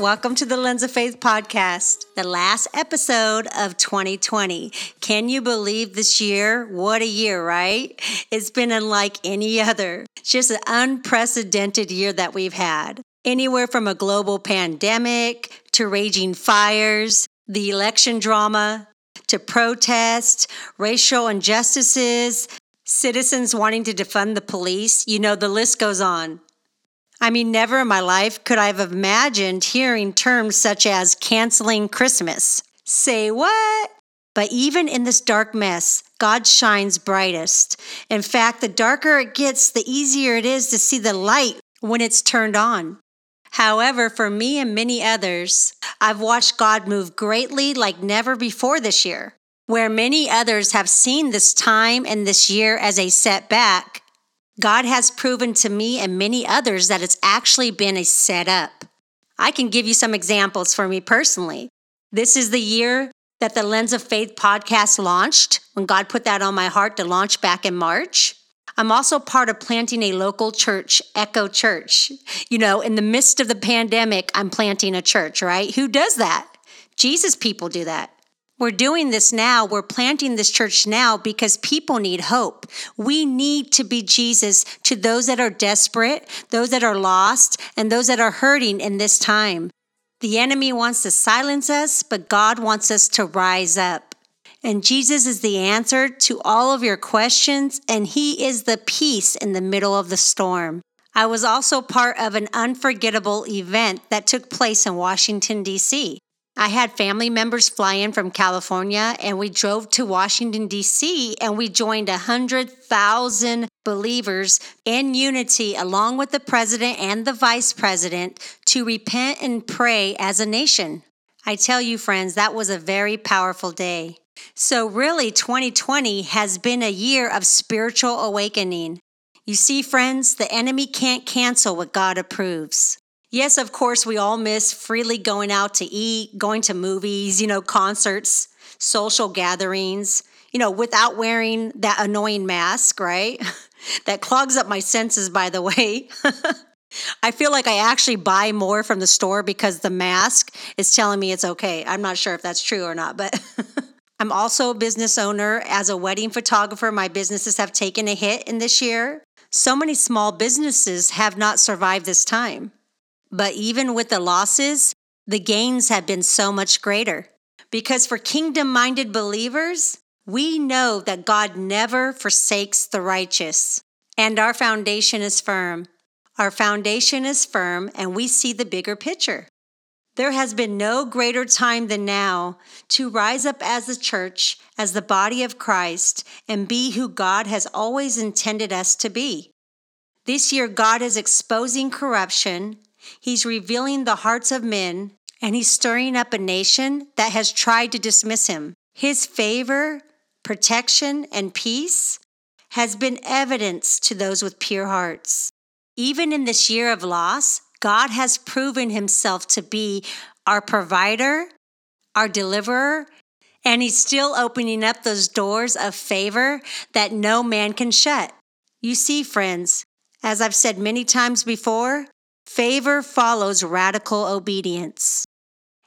Welcome to the Lens of Faith podcast, the last episode of 2020. Can you believe this year? What a year, right? It's been unlike any other. It's Just an unprecedented year that we've had. Anywhere from a global pandemic to raging fires, the election drama, to protests, racial injustices, citizens wanting to defund the police. You know, the list goes on. I mean, never in my life could I have imagined hearing terms such as canceling Christmas. Say what? But even in this dark mess, God shines brightest. In fact, the darker it gets, the easier it is to see the light when it's turned on. However, for me and many others, I've watched God move greatly like never before this year. Where many others have seen this time and this year as a setback, God has proven to me and many others that it's actually been a setup. I can give you some examples for me personally. This is the year that the Lens of Faith podcast launched, when God put that on my heart to launch back in March. I'm also part of planting a local church, Echo Church. You know, in the midst of the pandemic, I'm planting a church, right? Who does that? Jesus people do that. We're doing this now. We're planting this church now because people need hope. We need to be Jesus to those that are desperate, those that are lost, and those that are hurting in this time. The enemy wants to silence us, but God wants us to rise up. And Jesus is the answer to all of your questions, and He is the peace in the middle of the storm. I was also part of an unforgettable event that took place in Washington, D.C. I had family members fly in from California and we drove to Washington, D.C., and we joined 100,000 believers in unity, along with the president and the vice president, to repent and pray as a nation. I tell you, friends, that was a very powerful day. So, really, 2020 has been a year of spiritual awakening. You see, friends, the enemy can't cancel what God approves. Yes, of course, we all miss freely going out to eat, going to movies, you know, concerts, social gatherings, you know, without wearing that annoying mask, right? that clogs up my senses, by the way. I feel like I actually buy more from the store because the mask is telling me it's okay. I'm not sure if that's true or not, but I'm also a business owner. As a wedding photographer, my businesses have taken a hit in this year. So many small businesses have not survived this time. But even with the losses, the gains have been so much greater. Because for kingdom minded believers, we know that God never forsakes the righteous, and our foundation is firm. Our foundation is firm, and we see the bigger picture. There has been no greater time than now to rise up as a church, as the body of Christ, and be who God has always intended us to be. This year, God is exposing corruption He's revealing the hearts of men, and he's stirring up a nation that has tried to dismiss him. His favor, protection, and peace has been evidence to those with pure hearts. Even in this year of loss, God has proven himself to be our provider, our deliverer, and he's still opening up those doors of favor that no man can shut. You see, friends, as I've said many times before, Favor follows radical obedience.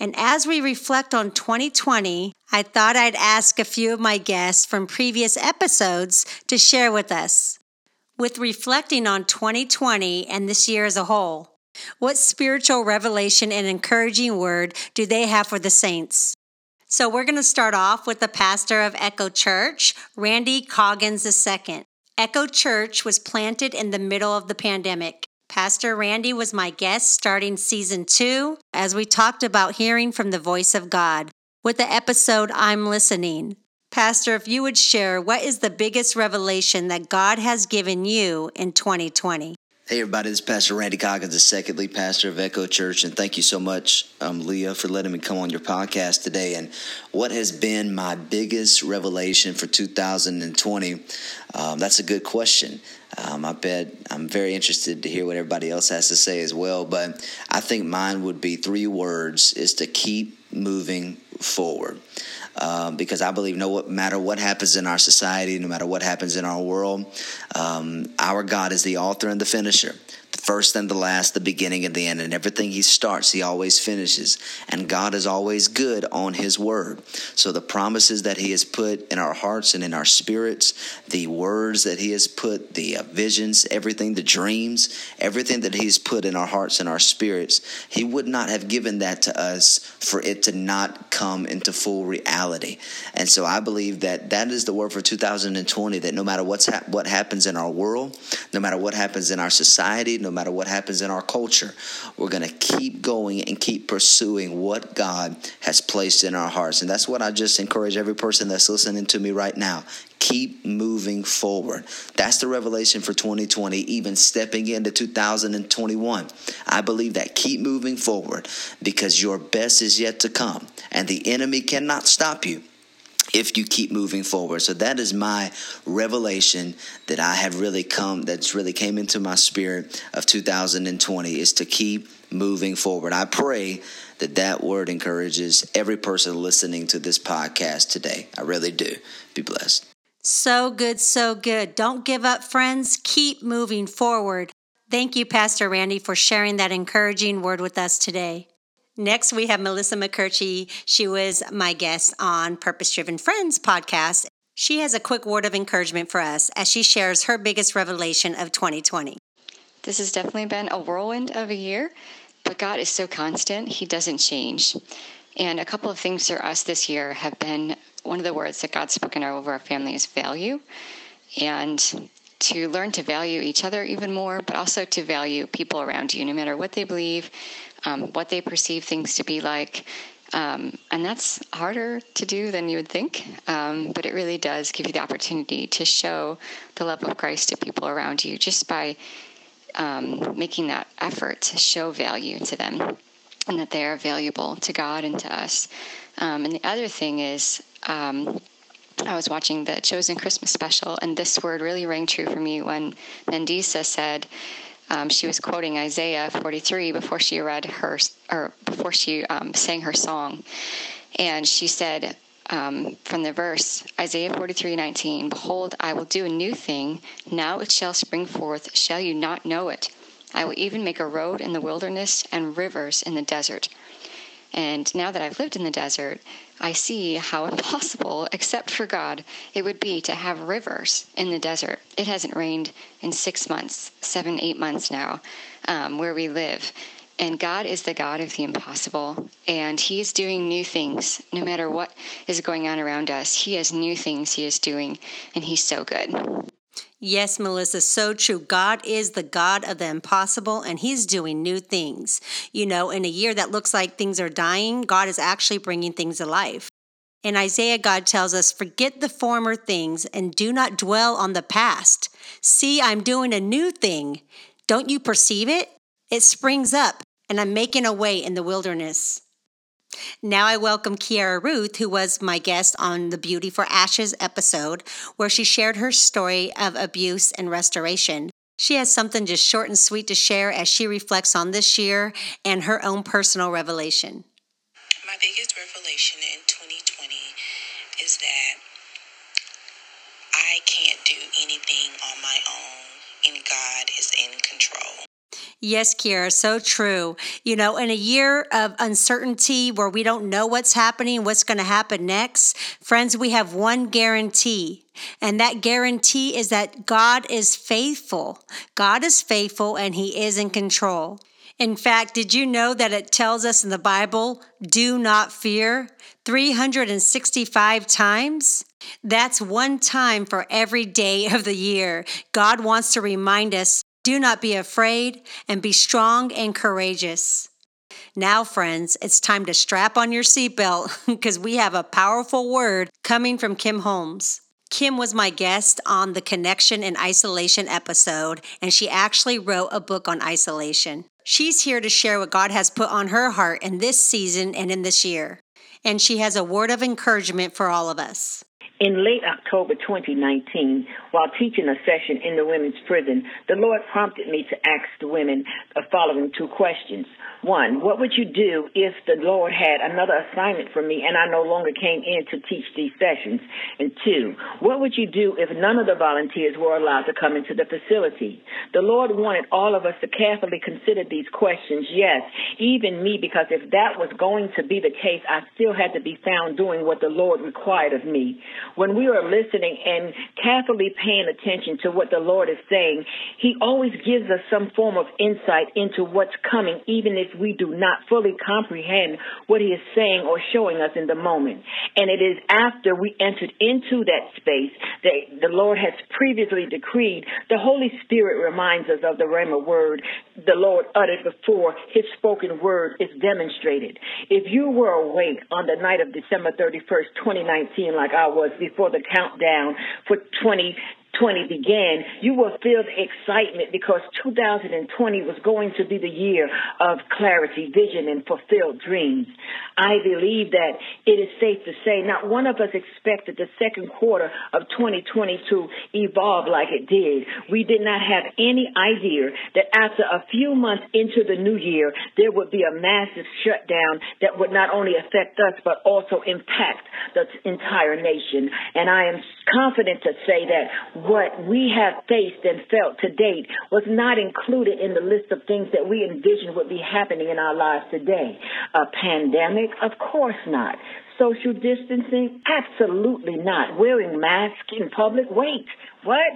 And as we reflect on 2020, I thought I'd ask a few of my guests from previous episodes to share with us. With reflecting on 2020 and this year as a whole, what spiritual revelation and encouraging word do they have for the saints? So we're going to start off with the pastor of Echo Church, Randy Coggins II. Echo Church was planted in the middle of the pandemic. Pastor Randy was my guest starting season two as we talked about hearing from the voice of God with the episode I'm Listening. Pastor, if you would share, what is the biggest revelation that God has given you in 2020? Hey, everybody, this is Pastor Randy Coggins, the second lead pastor of Echo Church. And thank you so much, um, Leah, for letting me come on your podcast today. And what has been my biggest revelation for 2020? Um, that's a good question. Um, I bet I'm very interested to hear what everybody else has to say as well. But I think mine would be three words is to keep moving forward um, because I believe no matter what happens in our society, no matter what happens in our world, um, our God is the author and the finisher. First and the last, the beginning and the end. And everything he starts, he always finishes. And God is always good on his word. So the promises that he has put in our hearts and in our spirits, the words that he has put, the uh, visions, everything, the dreams, everything that he's put in our hearts and our spirits, he would not have given that to us for it to not come into full reality. And so I believe that that is the word for 2020 that no matter what's ha- what happens in our world, no matter what happens in our society, no matter what happens in our culture, we're going to keep going and keep pursuing what God has placed in our hearts. And that's what I just encourage every person that's listening to me right now. Keep moving forward. That's the revelation for 2020, even stepping into 2021. I believe that keep moving forward because your best is yet to come and the enemy cannot stop you if you keep moving forward. So that is my revelation that I have really come that's really came into my spirit of 2020 is to keep moving forward. I pray that that word encourages every person listening to this podcast today. I really do. Be blessed. So good, so good. Don't give up, friends. Keep moving forward. Thank you, Pastor Randy, for sharing that encouraging word with us today. Next, we have Melissa McCurchy. She was my guest on Purpose Driven Friends podcast. She has a quick word of encouragement for us as she shares her biggest revelation of 2020. This has definitely been a whirlwind of a year, but God is so constant, He doesn't change. And a couple of things for us this year have been one of the words that God's spoken over our family is value. And to learn to value each other even more, but also to value people around you, no matter what they believe, um, what they perceive things to be like. Um, and that's harder to do than you would think, um, but it really does give you the opportunity to show the love of Christ to people around you just by um, making that effort to show value to them and that they are valuable to God and to us. Um, and the other thing is, um, I was watching the Chosen Christmas special, and this word really rang true for me when Mandisa said, um, she was quoting Isaiah 43 before she read her or before she um, sang her song, and she said um, from the verse Isaiah 43:19, "Behold, I will do a new thing; now it shall spring forth. Shall you not know it? I will even make a road in the wilderness and rivers in the desert." And now that I've lived in the desert, I see how impossible, except for God, it would be to have rivers in the desert. It hasn't rained in six months, seven, eight months now, um, where we live. And God is the God of the impossible, and He is doing new things. No matter what is going on around us, He has new things He is doing, and He's so good. Yes, Melissa, so true. God is the God of the impossible and He's doing new things. You know, in a year that looks like things are dying, God is actually bringing things to life. In Isaiah, God tells us, Forget the former things and do not dwell on the past. See, I'm doing a new thing. Don't you perceive it? It springs up, and I'm making a way in the wilderness. Now I welcome Kiara Ruth, who was my guest on the Beauty for Ashes episode, where she shared her story of abuse and restoration. She has something just short and sweet to share as she reflects on this year and her own personal revelation. My biggest revelation in 2020 is that I can't do anything on my own, and God is in control. Yes, Kiara, so true. You know, in a year of uncertainty where we don't know what's happening, what's going to happen next, friends, we have one guarantee. And that guarantee is that God is faithful. God is faithful and He is in control. In fact, did you know that it tells us in the Bible, do not fear 365 times? That's one time for every day of the year. God wants to remind us do not be afraid and be strong and courageous. Now, friends, it's time to strap on your seatbelt because we have a powerful word coming from Kim Holmes. Kim was my guest on the Connection and Isolation episode, and she actually wrote a book on isolation. She's here to share what God has put on her heart in this season and in this year. And she has a word of encouragement for all of us. In late October 2019, while teaching a session in the women's prison, the Lord prompted me to ask the women the following two questions. One, what would you do if the Lord had another assignment for me and I no longer came in to teach these sessions? And two, what would you do if none of the volunteers were allowed to come into the facility? The Lord wanted all of us to carefully consider these questions, yes, even me, because if that was going to be the case, I still had to be found doing what the Lord required of me when we are listening and carefully paying attention to what the Lord is saying, He always gives us some form of insight into what's coming, even if we do not fully comprehend what He is saying or showing us in the moment. And it is after we entered into that space that the Lord has previously decreed, the Holy Spirit reminds us of the Rhema word the Lord uttered before His spoken word is demonstrated. If you were awake on the night of December 31st, 2019, like I was before the countdown for 20 20 began, you will feel excitement because 2020 was going to be the year of clarity, vision, and fulfilled dreams. I believe that it is safe to say not one of us expected the second quarter of 2020 to evolve like it did. We did not have any idea that after a few months into the new year, there would be a massive shutdown that would not only affect us, but also impact the entire nation. And I am confident to say that what we have faced and felt to date was not included in the list of things that we envisioned would be happening in our lives today. A pandemic? Of course not. Social distancing? Absolutely not. Wearing masks in public? Wait, what?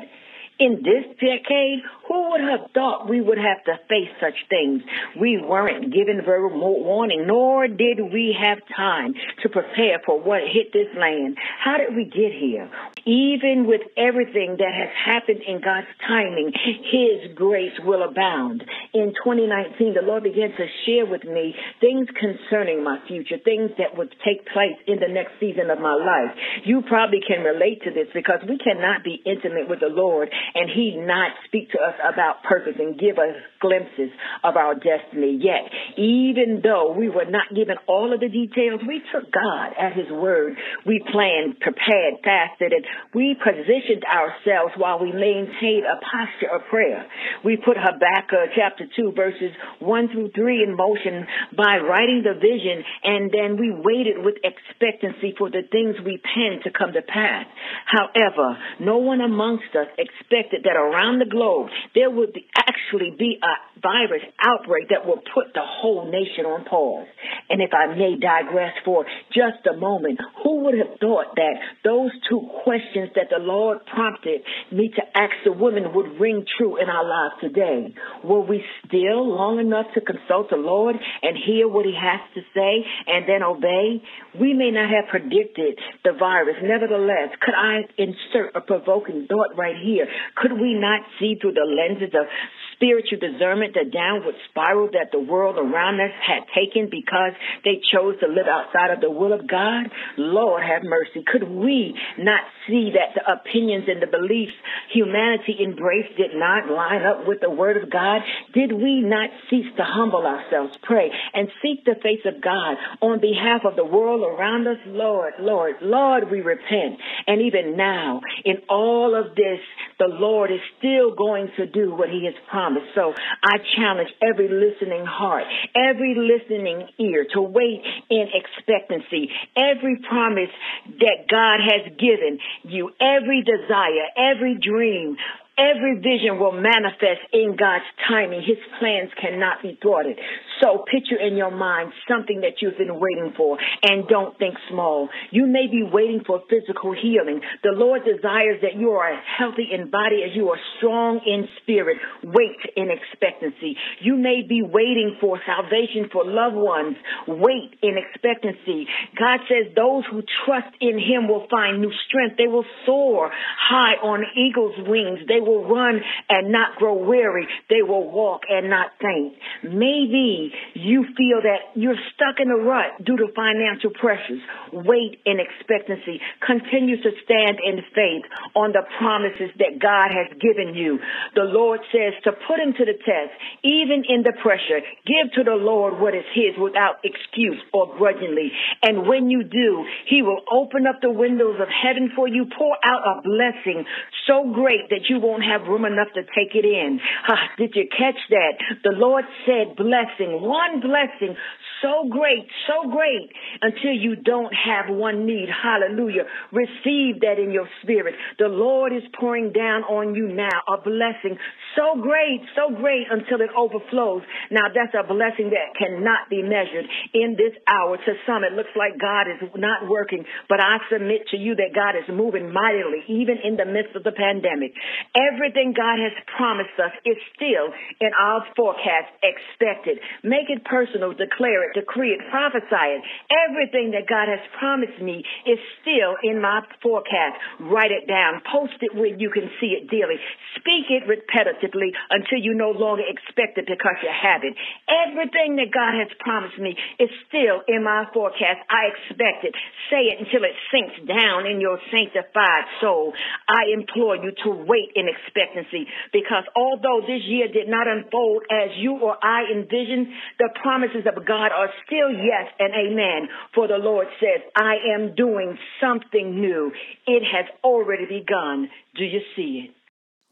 In this decade, who would have thought we would have to face such things? We weren't given verbal warning, nor did we have time to prepare for what hit this land. How did we get here? Even with everything that has happened in God's timing, His grace will abound. In 2019, the Lord began to share with me things concerning my future, things that would take place in the next season of my life. You probably can relate to this because we cannot be intimate with the Lord and he not speak to us about purpose and give us glimpses of our destiny yet. Even though we were not given all of the details, we took God at his word. We planned, prepared, fasted, and we positioned ourselves while we maintained a posture of prayer. We put Habakkuk chapter 2 verses 1 through 3 in motion by writing the vision and then we waited with expectancy for the things we penned to come to pass. However, no one amongst us expected that around the globe there would be, actually be a virus outbreak that will put the whole nation on pause. And if I may digress for just a moment, who would have thought that those two questions that the Lord prompted me to ask the women would ring true in our lives today? Were we still long enough to consult the Lord and hear what he has to say and then obey? We may not have predicted the virus. Nevertheless, could I insert a provoking thought right here? Could we not see through the lenses of spiritual discernment the downward spiral that the world around us had taken because they chose to live outside of the will of God? Lord have mercy. Could we not see that the opinions and the beliefs humanity embraced did not line up with the word of God? Did we not cease to humble ourselves, pray, and seek the face of God on behalf of the world around us? Lord, Lord, Lord, we repent. And even now, in all of this, the Lord is still going to do what he has promised. So I challenge every listening heart, every listening ear to wait in expectancy. Every promise that God has given you, every desire, every dream, Every vision will manifest in God's timing. His plans cannot be thwarted. So picture in your mind something that you've been waiting for and don't think small. You may be waiting for physical healing. The Lord desires that you are healthy in body as you are strong in spirit. Wait in expectancy. You may be waiting for salvation for loved ones. Wait in expectancy. God says those who trust in him will find new strength. They will soar high on eagle's wings. They will run and not grow weary. They will walk and not faint. Maybe you feel that you're stuck in a rut due to financial pressures. Wait in expectancy. Continue to stand in faith on the promises that God has given you. The Lord says to put him to the test, even in the pressure. Give to the Lord what is his without excuse or grudgingly. And when you do, he will open up the windows of heaven for you, pour out a blessing so great that you won't have room enough to take it in. Ah, did you catch that? The Lord said blessing, one blessing so great, so great until you don't have one need. Hallelujah. Receive that in your spirit. The Lord is pouring down on you now a blessing so great, so great until it overflows. Now that's a blessing that cannot be measured in this hour. To some, it looks like God is not working, but I submit to you that God is moving mightily, even in the midst of the pandemic. Everything God has promised us is still in our forecast expected. Make it personal, declare it, decree it, prophesy it. Everything that God has promised me is still in my forecast. Write it down. Post it where you can see it daily. Speak it repetitively until you no longer expect it because you have it. Everything that God has promised me is still in my forecast. I expect it. Say it until it sinks down in your sanctified soul. I implore you to wait in expectancy because although this year did not unfold as you or I envisioned, the promises of God are still yes and amen. For the Lord says, I am doing something new. It has already begun. Do you see it?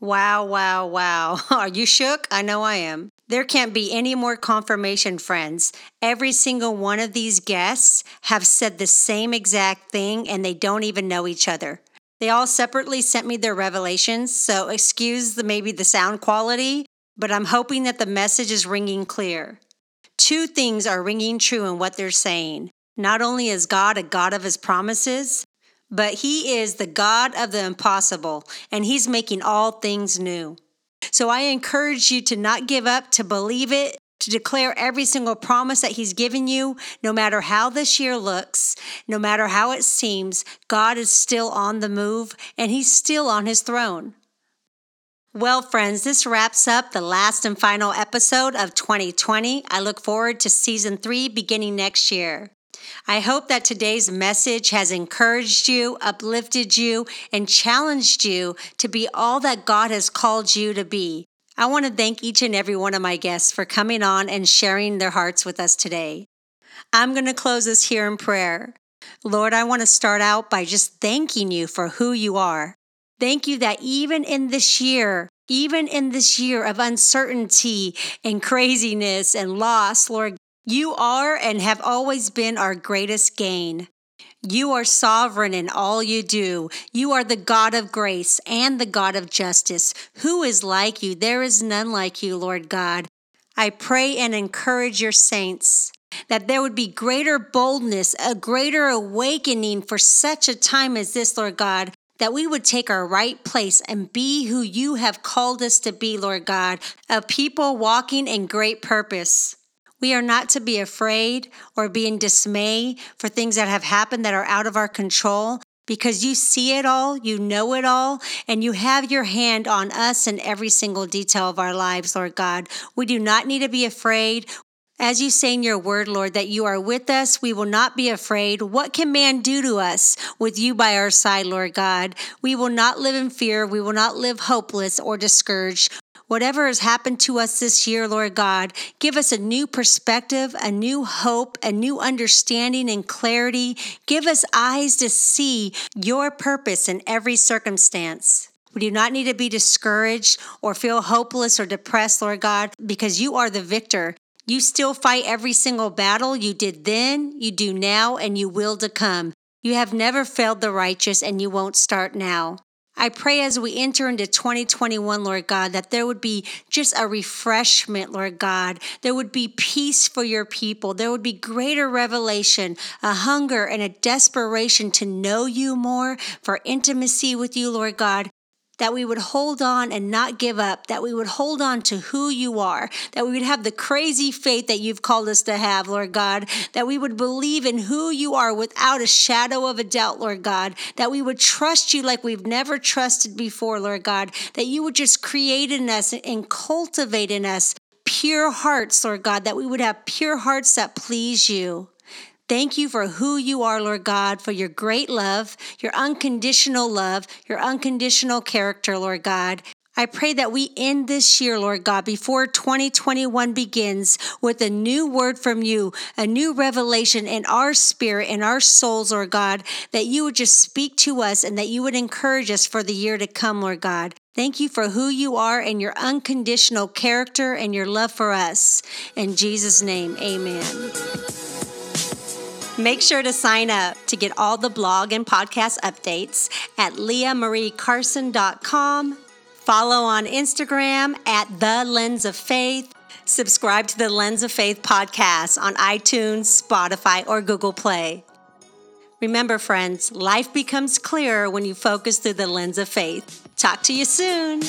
Wow, wow, wow. Are you shook? I know I am. There can't be any more confirmation, friends. Every single one of these guests have said the same exact thing and they don't even know each other. They all separately sent me their revelations, so excuse the maybe the sound quality, but I'm hoping that the message is ringing clear. Two things are ringing true in what they're saying. Not only is God a God of his promises, but he is the God of the impossible, and he's making all things new. So I encourage you to not give up, to believe it, to declare every single promise that He's given you, no matter how this year looks, no matter how it seems, God is still on the move and He's still on His throne. Well, friends, this wraps up the last and final episode of 2020. I look forward to season three beginning next year. I hope that today's message has encouraged you, uplifted you, and challenged you to be all that God has called you to be. I want to thank each and every one of my guests for coming on and sharing their hearts with us today. I'm going to close this here in prayer. Lord, I want to start out by just thanking you for who you are. Thank you that even in this year, even in this year of uncertainty and craziness and loss, Lord, you are and have always been our greatest gain. You are sovereign in all you do. You are the God of grace and the God of justice. Who is like you? There is none like you, Lord God. I pray and encourage your saints that there would be greater boldness, a greater awakening for such a time as this, Lord God, that we would take our right place and be who you have called us to be, Lord God, a people walking in great purpose. We are not to be afraid or be in dismay for things that have happened that are out of our control because you see it all, you know it all, and you have your hand on us in every single detail of our lives, Lord God. We do not need to be afraid. As you say in your word, Lord, that you are with us, we will not be afraid. What can man do to us with you by our side, Lord God? We will not live in fear. We will not live hopeless or discouraged. Whatever has happened to us this year, Lord God, give us a new perspective, a new hope, a new understanding and clarity. Give us eyes to see your purpose in every circumstance. We do not need to be discouraged or feel hopeless or depressed, Lord God, because you are the victor. You still fight every single battle you did then, you do now, and you will to come. You have never failed the righteous, and you won't start now. I pray as we enter into 2021, Lord God, that there would be just a refreshment, Lord God. There would be peace for your people. There would be greater revelation, a hunger and a desperation to know you more, for intimacy with you, Lord God. That we would hold on and not give up, that we would hold on to who you are, that we would have the crazy faith that you've called us to have, Lord God, that we would believe in who you are without a shadow of a doubt, Lord God, that we would trust you like we've never trusted before, Lord God, that you would just create in us and cultivate in us pure hearts, Lord God, that we would have pure hearts that please you. Thank you for who you are, Lord God, for your great love, your unconditional love, your unconditional character, Lord God. I pray that we end this year, Lord God, before 2021 begins with a new word from you, a new revelation in our spirit, in our souls, Lord God, that you would just speak to us and that you would encourage us for the year to come, Lord God. Thank you for who you are and your unconditional character and your love for us. In Jesus' name, amen. Make sure to sign up to get all the blog and podcast updates at leahmariecarson.com. Follow on Instagram at The Lens of Faith. Subscribe to the Lens of Faith podcast on iTunes, Spotify, or Google Play. Remember, friends, life becomes clearer when you focus through the lens of faith. Talk to you soon.